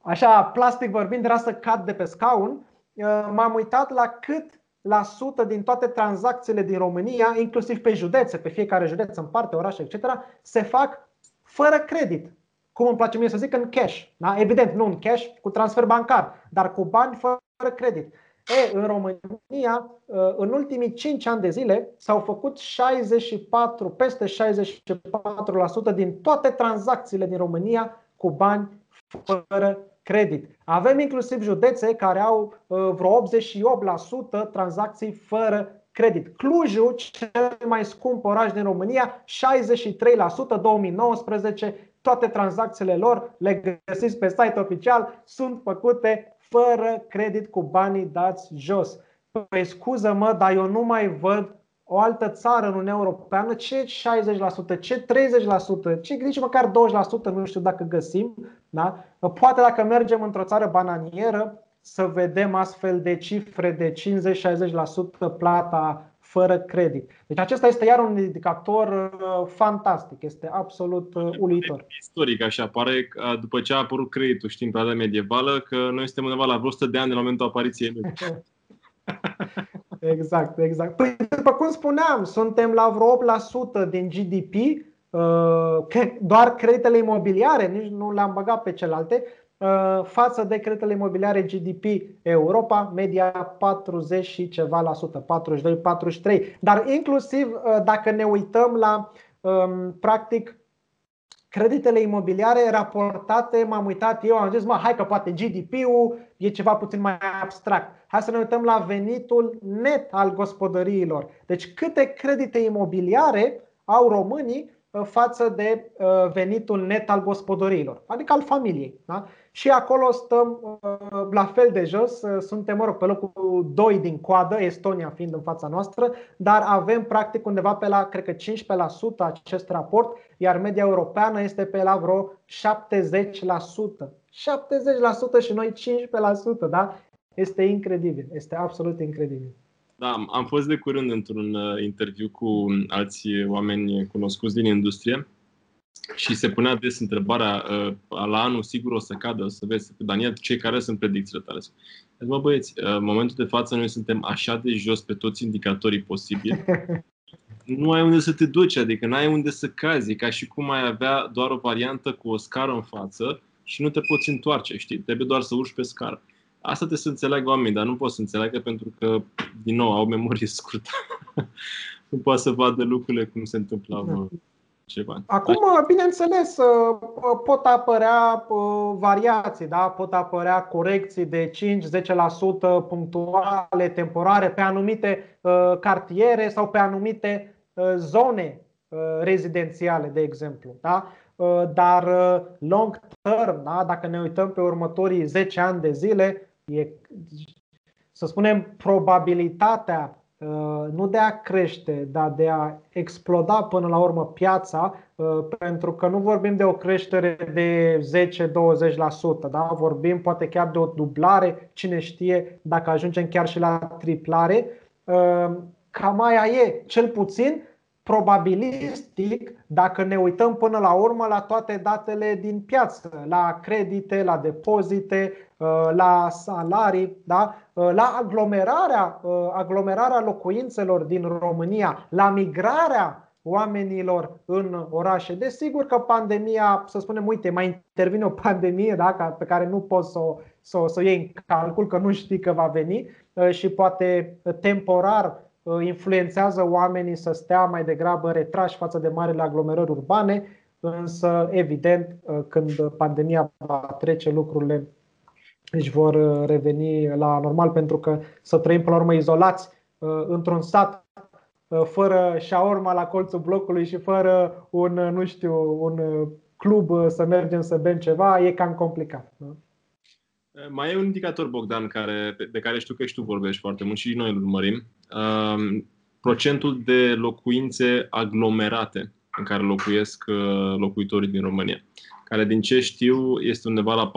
așa, plastic vorbind, era să cad de pe scaun Uh, m-am uitat la cât la sută din toate tranzacțiile din România, inclusiv pe județe, pe fiecare județ în parte, oraș, etc., se fac fără credit. Cum îmi place mie să zic, în cash. Da? Evident, nu în cash, cu transfer bancar, dar cu bani fără credit. E, în România, uh, în ultimii 5 ani de zile, s-au făcut 64, peste 64% din toate tranzacțiile din România cu bani fără credit. Avem inclusiv județe care au uh, vreo 88% tranzacții fără credit. Clujul, cel mai scump oraș din România, 63% 2019, toate tranzacțiile lor, le găsiți pe site oficial, sunt făcute fără credit cu banii dați jos. Păi scuză-mă, dar eu nu mai văd o altă țară în Uniunea Europeană, ce 60%, ce 30%, ce nici măcar 20%, nu știu dacă găsim. Da? Poate dacă mergem într-o țară bananieră să vedem astfel de cifre de 50-60% plata fără credit. Deci acesta este iar un indicator uh, fantastic, este absolut uh, uluitor. Istoric, așa, pare că după ce a apărut creditul, știm, perioada medievală, că noi suntem undeva la vreo 100 de ani de momentul apariției lui. Exact, exact. Păi, după cum spuneam, suntem la vreo 8% din GDP, uh, doar creditele imobiliare, nici nu le-am băgat pe celelalte, față de creditele imobiliare GDP Europa, media 40 și ceva la sută, 42-43. Dar inclusiv dacă ne uităm la um, practic creditele imobiliare raportate, m-am uitat eu, am zis, mă, hai că poate GDP-ul e ceva puțin mai abstract. Hai să ne uităm la venitul net al gospodăriilor. Deci câte credite imobiliare au românii uh, față de uh, venitul net al gospodăriilor, adică al familiei. Da? Și acolo stăm uh, la fel de jos. Uh, suntem, mă rog, pe locul 2 din coadă, Estonia fiind în fața noastră, dar avem practic undeva pe la, cred că 15% acest raport, iar media europeană este pe la vreo 70%. 70% și noi 15%, da? Este incredibil, este absolut incredibil. Da, am fost de curând într-un uh, interviu cu alți oameni cunoscuți din industrie și se punea des întrebarea uh, la anul sigur o să cadă, o să vezi, Daniel, cei care sunt predicțiile tale? Deci, mă băieți, uh, în momentul de față noi suntem așa de jos pe toți indicatorii posibili, nu ai unde să te duci, adică nu ai unde să cazi, e ca și cum ai avea doar o variantă cu o scară în față și nu te poți întoarce, știi? Trebuie doar să urci pe scară. Asta trebuie să înțeleagă oamenii, dar nu pot să înțeleagă pentru că, din nou, au memorie scurtă. nu poate să vadă lucrurile cum se întâmplau da ceva. Acum, bineînțeles, uh, uh, pot apărea uh, variații, da? pot apărea corecții de 5-10% punctuale, temporare, pe anumite cartiere sau pe anumite zone rezidențiale, de exemplu. Da? Dar long term, da? dacă ne uităm pe următorii 10 ani de zile, e, să spunem, probabilitatea Uh, nu de a crește, dar de a exploda până la urmă piața, uh, pentru că nu vorbim de o creștere de 10-20%, da? vorbim poate chiar de o dublare, cine știe dacă ajungem chiar și la triplare. Uh, cam aia e, cel puțin probabilistic, dacă ne uităm până la urmă la toate datele din piață, la credite, la depozite, uh, la salarii, da? Uh, la aglomerarea, uh, aglomerarea locuințelor din România, la migrarea oamenilor în orașe. Desigur că pandemia, să spunem, uite, mai intervine o pandemie da, pe care nu poți să o, să, o, să o iei în calcul, că nu știi că va veni și poate temporar Uh, influențează oamenii să stea mai degrabă retrași față de marile aglomerări urbane, însă, evident, uh, când pandemia va trece, lucrurile își vor uh, reveni la normal, pentru că să trăim până la urmă izolați într-un sat fără șaorma la colțul blocului și fără un, nu știu, un club să mergem să bem ceva, e cam complicat. Nu? Mai e un indicator, Bogdan, care, de care știu că și tu vorbești foarte mult și noi îl urmărim. Um, procentul de locuințe aglomerate în care locuiesc uh, locuitorii din România, care din ce știu este undeva la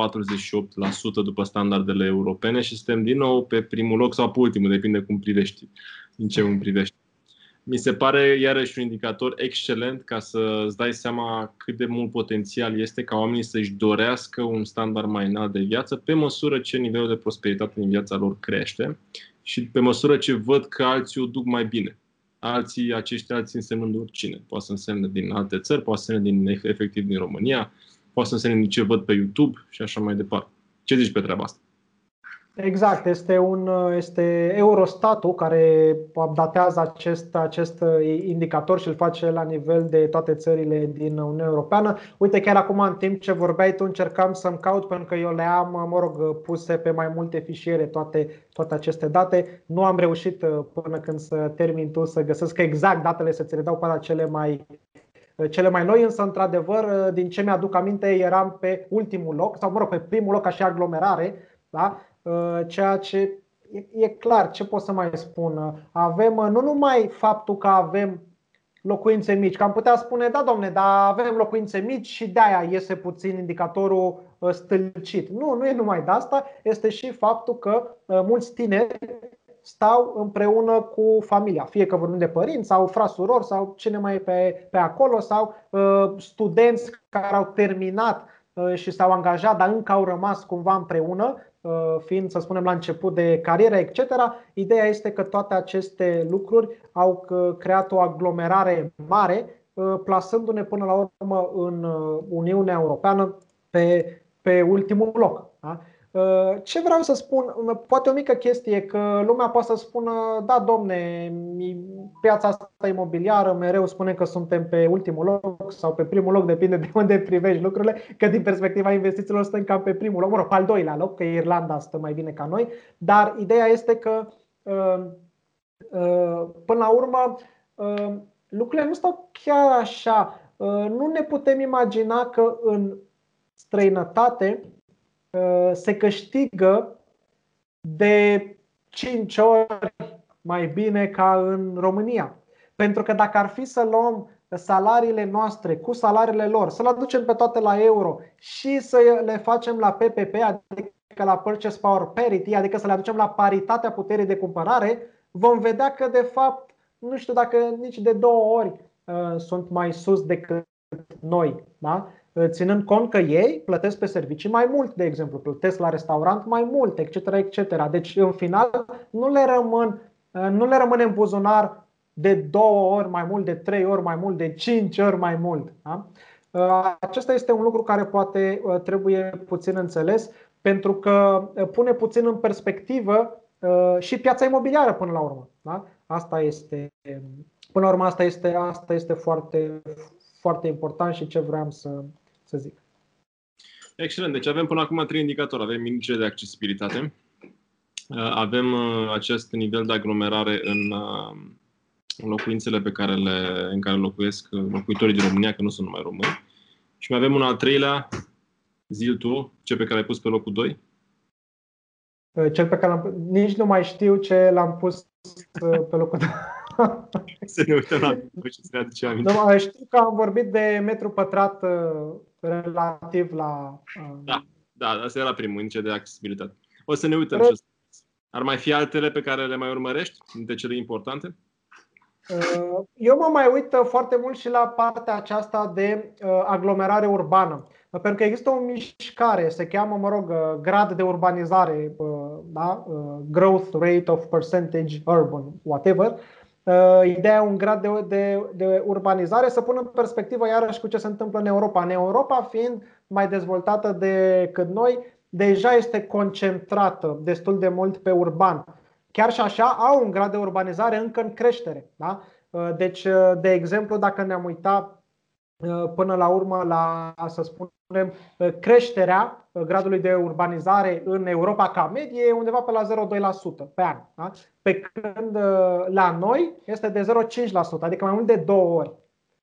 48% după standardele europene și suntem din nou pe primul loc sau pe ultimul, depinde cum privești, din ce îmi privești mi se pare iarăși un indicator excelent ca să îți dai seama cât de mult potențial este ca oamenii să-și dorească un standard mai înalt de viață pe măsură ce nivelul de prosperitate din viața lor crește și pe măsură ce văd că alții o duc mai bine. Alții, acești alții însemnând oricine. Poate să însemne din alte țări, poate să însemne din, efectiv din România, poate să însemne din ce văd pe YouTube și așa mai departe. Ce zici pe treaba asta? Exact, este, un, este Eurostatul care datează acest, acest indicator și îl face la nivel de toate țările din Uniunea Europeană. Uite, chiar acum, în timp ce vorbeai tu, încercam să-mi caut, pentru că eu le am, mă rog, puse pe mai multe fișiere toate, toate aceste date. Nu am reușit până când să termin tu să găsesc exact datele, să ți le dau pe cele mai cele mai noi, însă, într-adevăr, din ce mi-aduc aminte, eram pe ultimul loc, sau mă rog, pe primul loc ca și aglomerare, da? Uh, ceea ce e clar, ce pot să mai spun? Avem uh, nu numai faptul că avem locuințe mici, că am putea spune, da domne, dar avem locuințe mici și de-aia iese puțin indicatorul uh, stâlcit. Nu, nu e numai de asta, este și faptul că mulți tineri stau împreună cu familia, fie că vorbim de părinți sau frasurori sau cine mai e pe, pe acolo sau uh, studenți care au terminat uh, și s-au angajat, dar încă au rămas cumva împreună Uh, fiind, să spunem, la început de carieră, etc. Ideea este că toate aceste lucruri au uh, creat o aglomerare mare, uh, plasându-ne până la urmă în Uniunea Europeană pe, pe ultimul loc. Da? Uh, ce vreau să spun, poate o mică chestie, că lumea poate să spună, da domne, piața asta imobiliară, mereu spune că suntem pe ultimul loc sau pe primul loc, depinde de unde privești lucrurile, că din perspectiva investițiilor suntem cam pe primul loc, mă rog, pe al doilea loc, că Irlanda stă mai bine ca noi, dar ideea este că uh, uh, până la urmă lucrurile nu stau chiar așa. Nu ne putem imagina că în străinătate Uh, se câștigă de 5 ori mai bine ca în România. Pentru că dacă ar fi să luăm salariile noastre cu salariile lor, să le aducem pe toate la euro și să le facem la PPP, adică la Purchase Power Parity, adică să le aducem la paritatea puterii de cumpărare, vom vedea că de fapt, nu știu dacă nici de două ori uh, sunt mai sus decât noi. Da? Ținând cont că ei plătesc pe servicii mai mult, de exemplu, plătesc la restaurant mai mult, etc. etc. Deci, în final, nu le, rămân, nu le rămâne în buzunar de două ori mai mult, de trei ori mai mult, de cinci ori mai mult. Da? Acesta este un lucru care poate trebuie puțin înțeles, pentru că pune puțin în perspectivă și piața imobiliară până la urmă. Da? Asta este, până la urmă, asta este, asta este foarte, foarte important și ce vreau să, să zic. Excelent. Deci avem până acum trei indicatori. Avem indicele de accesibilitate, uh, avem uh, acest nivel de aglomerare în, uh, în locuințele pe care le, în care locuiesc locuitorii din România, că nu sunt numai români. Și mai avem un al treilea, zil tu, ce pe care ai pus pe locul 2. Cel pe care l-am nici nu mai știu ce l-am pus pe locul 2. să ne uităm la ce se aduce aminte. știu că am vorbit de metru pătrat relativ la... Da, da, asta era primul, indice de accesibilitate. O să ne uităm Re... Ar mai fi altele pe care le mai urmărești, dintre cele importante? Uh, eu mă mai uit uh, foarte mult și la partea aceasta de uh, aglomerare urbană. Pentru că există o mișcare, se cheamă, mă rog, grad de urbanizare, da? growth rate of percentage urban, whatever, Uh, ideea un grad de, de, de urbanizare să pună în perspectivă iarăși cu ce se întâmplă în Europa. În Europa, fiind mai dezvoltată decât noi, deja este concentrată destul de mult pe urban. Chiar și așa au un grad de urbanizare încă în creștere. Da? Uh, deci, uh, de exemplu, dacă ne-am uitat până la urmă la, să spunem, creșterea gradului de urbanizare în Europa ca medie e undeva pe la 0,2% pe an. Da? Pe când la noi este de 0,5%, adică mai mult de două ori.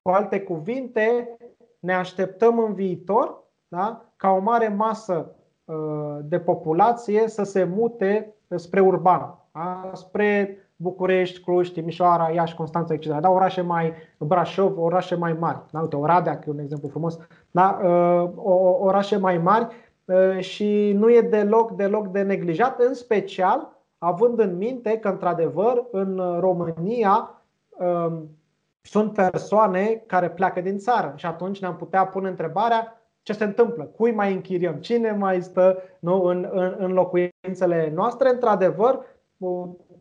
Cu alte cuvinte, ne așteptăm în viitor da? ca o mare masă de populație să se mute spre urban, da? spre București, Cluj, Timișoara, Iași, Constanța, etc. Da, orașe mai Brașov, orașe mai mari. Da, uite, Oradea, că e un exemplu frumos. Da, uh, orașe mai mari uh, și nu e deloc, deloc de neglijat, în special având în minte că, într-adevăr, în România um, sunt persoane care pleacă din țară și atunci ne-am putea pune întrebarea ce se întâmplă, cui mai închiriem, cine mai stă nu, în, în, în locuințele noastre. Într-adevăr,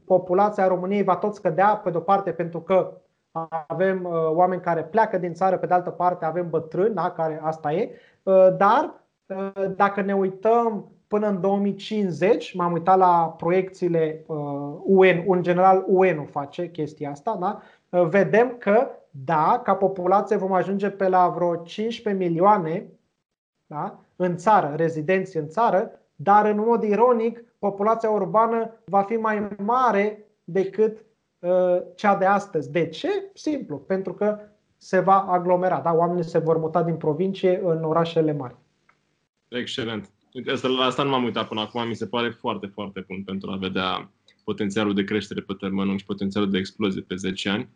populația României va tot scădea, pe de-o parte pentru că avem uh, oameni care pleacă din țară, pe de altă parte avem bătrâni, da, care asta e, uh, dar uh, dacă ne uităm până în 2050, m-am uitat la proiecțiile UN, în general UN face chestia asta, da? vedem că da, ca populație vom ajunge pe la vreo 15 milioane da? în țară, rezidenți în țară, dar în mod ironic populația urbană va fi mai mare decât uh, cea de astăzi. De ce? Simplu, pentru că se va aglomera. Da? Oamenii se vor muta din provincie în orașele mari. Excelent. Asta, la asta nu m-am uitat până acum. Mi se pare foarte, foarte bun pentru a vedea potențialul de creștere pe termen lung și potențialul de explozie pe 10 ani.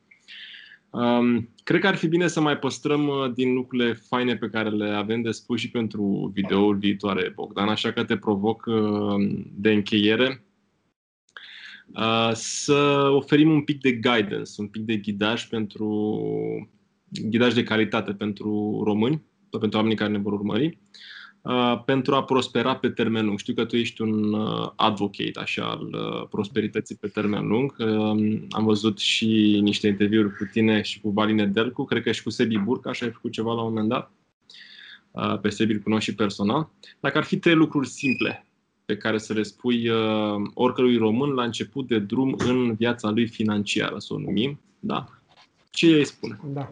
Um, cred că ar fi bine să mai păstrăm uh, din lucrurile faine pe care le avem de spus și pentru videoul viitoare, Bogdan, așa că te provoc uh, de încheiere. Uh, să oferim un pic de guidance, un pic de ghidaj pentru ghidaj de calitate pentru români, pentru oamenii care ne vor urmări. Uh, pentru a prospera pe termen lung. Știu că tu ești un uh, advocate așa al uh, prosperității pe termen lung. Um, am văzut și niște interviuri cu tine și cu Valine Delcu, cred că și cu Sebi Burca, așa ai făcut ceva la un moment dat. pe Sebil cunosc și personal. Dacă ar fi trei lucruri simple pe care să le spui oricărui român la început de drum în viața lui financiară, să o numim, da? ce îi spune? Da.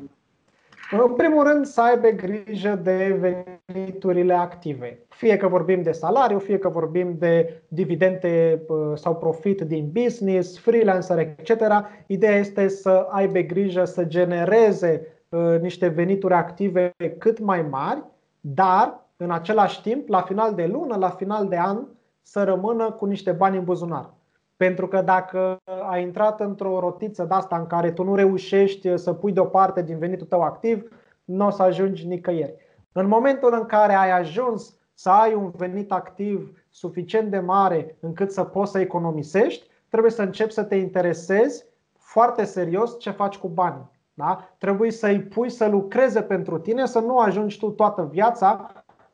În primul rând, să aibă grijă de veniturile active. Fie că vorbim de salariu, fie că vorbim de dividende sau profit din business, freelancer, etc. Ideea este să aibă grijă să genereze niște venituri active cât mai mari, dar în același timp, la final de lună, la final de an, să rămână cu niște bani în buzunar. Pentru că dacă ai intrat într-o rotiță de asta în care tu nu reușești să pui deoparte din venitul tău activ, nu o să ajungi nicăieri. În momentul în care ai ajuns să ai un venit activ suficient de mare încât să poți să economisești, trebuie să începi să te interesezi foarte serios ce faci cu banii. Da? Trebuie să-i pui să lucreze pentru tine, să nu ajungi tu toată viața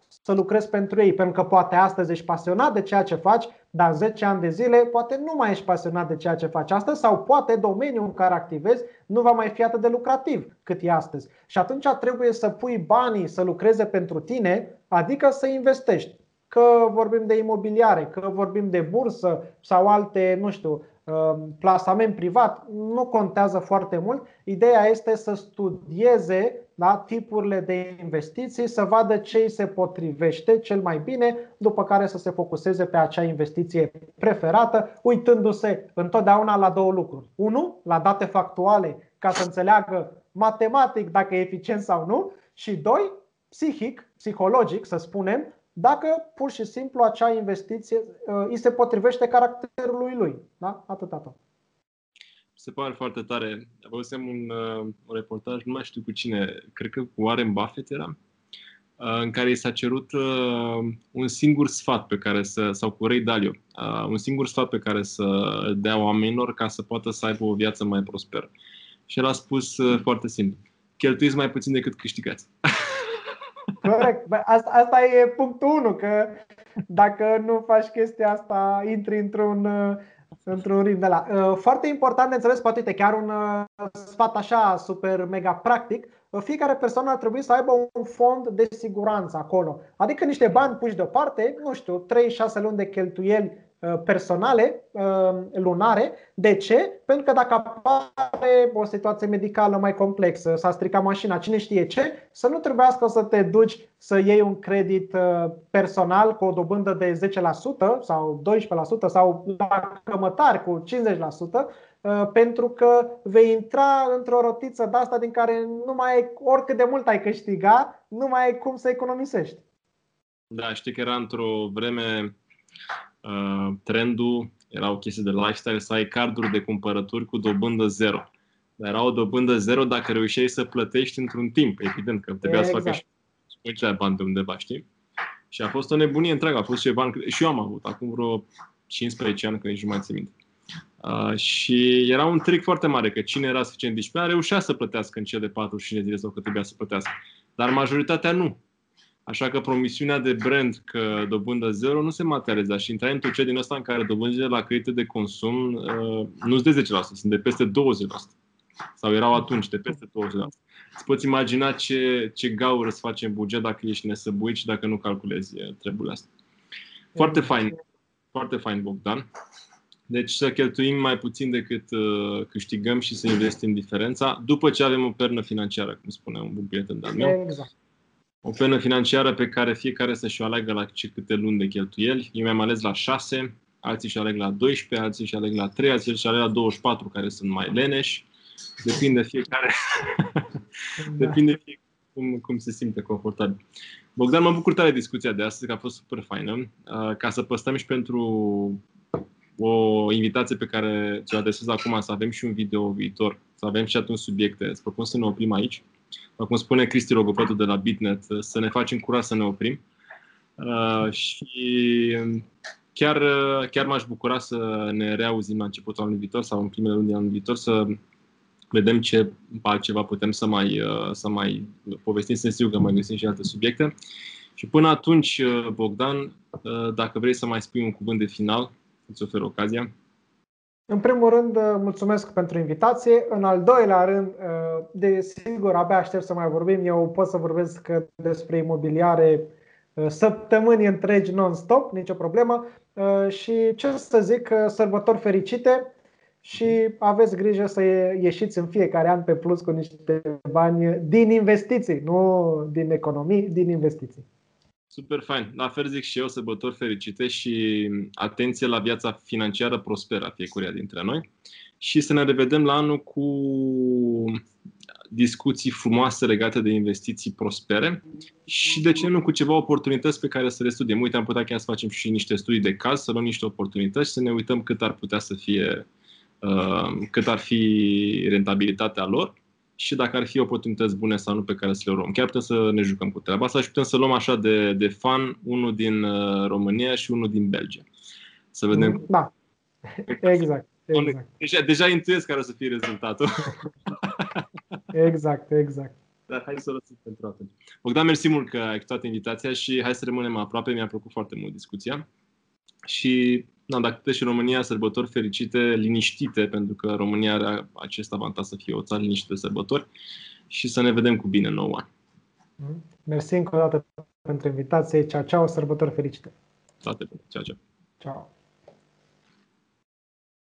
să lucrezi pentru ei. Pentru că poate astăzi ești pasionat de ceea ce faci, dar în 10 ani de zile poate nu mai ești pasionat de ceea ce faci astăzi sau poate domeniul în care activezi nu va mai fi atât de lucrativ cât e astăzi. Și atunci trebuie să pui banii să lucreze pentru tine, adică să investești. Că vorbim de imobiliare, că vorbim de bursă sau alte, nu știu, um, plasament privat, nu contează foarte mult. Ideea este să studieze da, tipurile de investiții, să vadă ce îi se potrivește cel mai bine, după care să se focuseze pe acea investiție preferată, uitându-se întotdeauna la două lucruri. Unu, la date factuale, ca să înțeleagă matematic dacă e eficient sau nu, și doi, psihic, psihologic, să spunem, dacă pur și simplu acea investiție uh, îi se potrivește caracterului lui. Da? Atât, atât se pare foarte tare. Văzusem un, uh, un reportaj, nu mai știu cu cine, cred că cu Warren Buffett era, uh, în care i s-a cerut uh, un singur sfat pe care să, sau cu Ray Dalio, uh, un singur sfat pe care să dea oamenilor ca să poată să aibă o viață mai prosperă. Și el a spus uh, foarte simplu, cheltuiți mai puțin decât câștigați. Corect. Asta, asta e punctul 1, că dacă nu faci chestia asta, intri într-un uh, Într-un ritm de la. Uh, foarte important de înțeles, poate uite, chiar un uh, sfat așa super mega practic. Uh, fiecare persoană ar trebui să aibă un fond de siguranță acolo. Adică niște bani puși deoparte, nu știu, 3-6 luni de cheltuieli Uh, personale uh, lunare. De ce? Pentru că dacă apare o situație medicală mai complexă, s-a stricat mașina, cine știe ce, să nu trebuiască să te duci să iei un credit uh, personal cu o dobândă de 10% sau 12% sau la cămătari cu 50%, pentru că vei intra într-o rotiță de asta din care nu mai ai, oricât de mult ai câștiga, nu mai ai cum să economisești. Da, știi că era într-o vreme uh, trendul era o chestie de lifestyle să ai carduri de cumpărături cu dobândă zero. Dar era o dobândă zero dacă reușeai să plătești într-un timp, evident, că trebuia exact. să facă și și bani de undeva, știi? Și a fost o nebunie întreagă, a fost și bani, și eu am avut, acum vreo 15 ani, că nici nu mai țin minte. Uh, și era un trick foarte mare, că cine era suficient disciplinat reușea să plătească în cele 45 de zile sau că trebuia să plătească. Dar majoritatea nu. Așa că promisiunea de brand că dobândă zero nu se materializează și intrai într-o din ăsta în care dobânzile la credite de consum uh, nu sunt de 10%, sunt de peste 20%. Sau erau atunci de peste 20%. Îți poți imagina ce, ce gaură să faci în buget dacă ești nesăbuit și dacă nu calculezi uh, treburile astea. Foarte fain, foarte fain, Bogdan. Deci să cheltuim mai puțin decât uh, câștigăm și să investim diferența după ce avem o pernă financiară, cum spune un bun prieten de-al meu. Exact o penă financiară pe care fiecare să-și o aleagă la ce câte luni de cheltuieli. Eu mi-am ales la 6, alții și aleg la 12, alții și aleg la 3, alții și aleg la 24, care sunt mai leneși. Depinde fiecare. Da. Depinde fiecare cum, cum se simte confortabil. Bogdan, mă bucur tare discuția de astăzi, că a fost super faină. Uh, ca să păstăm și pentru o invitație pe care ți-o adresez acum, să avem și un video viitor, să avem și atunci subiecte. Îți propun să ne oprim aici cum spune Cristi Rogopetu de la Bitnet, să ne facem curaj să ne oprim. Uh, și chiar, chiar m-aș bucura să ne reauzim la începutul anului viitor sau în primele luni de anul viitor să vedem ce altceva putem să mai, uh, să mai povestim. Sunt sigur că mai găsim și alte subiecte. Și până atunci, uh, Bogdan, uh, dacă vrei să mai spui un cuvânt de final, îți ofer ocazia. În primul rând, mulțumesc pentru invitație. În al doilea rând, desigur, abia aștept să mai vorbim. Eu pot să vorbesc despre imobiliare săptămâni întregi non-stop, nicio problemă. Și ce să zic, sărbători fericite și aveți grijă să ieșiți în fiecare an pe plus cu niște bani din investiții, nu din economii, din investiții. Super fain. La fel zic și eu, sărbători fericite și atenție la viața financiară prosperă a fiecăruia dintre noi. Și să ne revedem la anul cu discuții frumoase legate de investiții prospere și de ce nu cu ceva oportunități pe care să le studiem. Uite, am putea chiar să facem și niște studii de caz, să luăm niște oportunități și să ne uităm cât ar putea să fie, uh, cât ar fi rentabilitatea lor și dacă ar fi oportunități bune sau nu pe care să le luăm. Chiar putem să ne jucăm cu treaba asta și putem să luăm așa de, de fan unul din uh, România și unul din Belgia. Să vedem. Da, exact. exact. Deja, deja intuiesc care o să fie rezultatul. exact, exact. Dar hai să o lăsăm pentru atunci. Bogdan, mersi mult că ai acceptat invitația și hai să rămânem aproape. Mi-a plăcut foarte mult discuția. Și da, dacă puteți și România, sărbători fericite, liniștite, pentru că România are acest avantaj să fie o țară liniștită de sărbători și să ne vedem cu bine nou an. Mersi încă o dată pentru invitație. Ceau, ceau, sărbători fericite! Toate bune. Ceau, ceau! Ciao!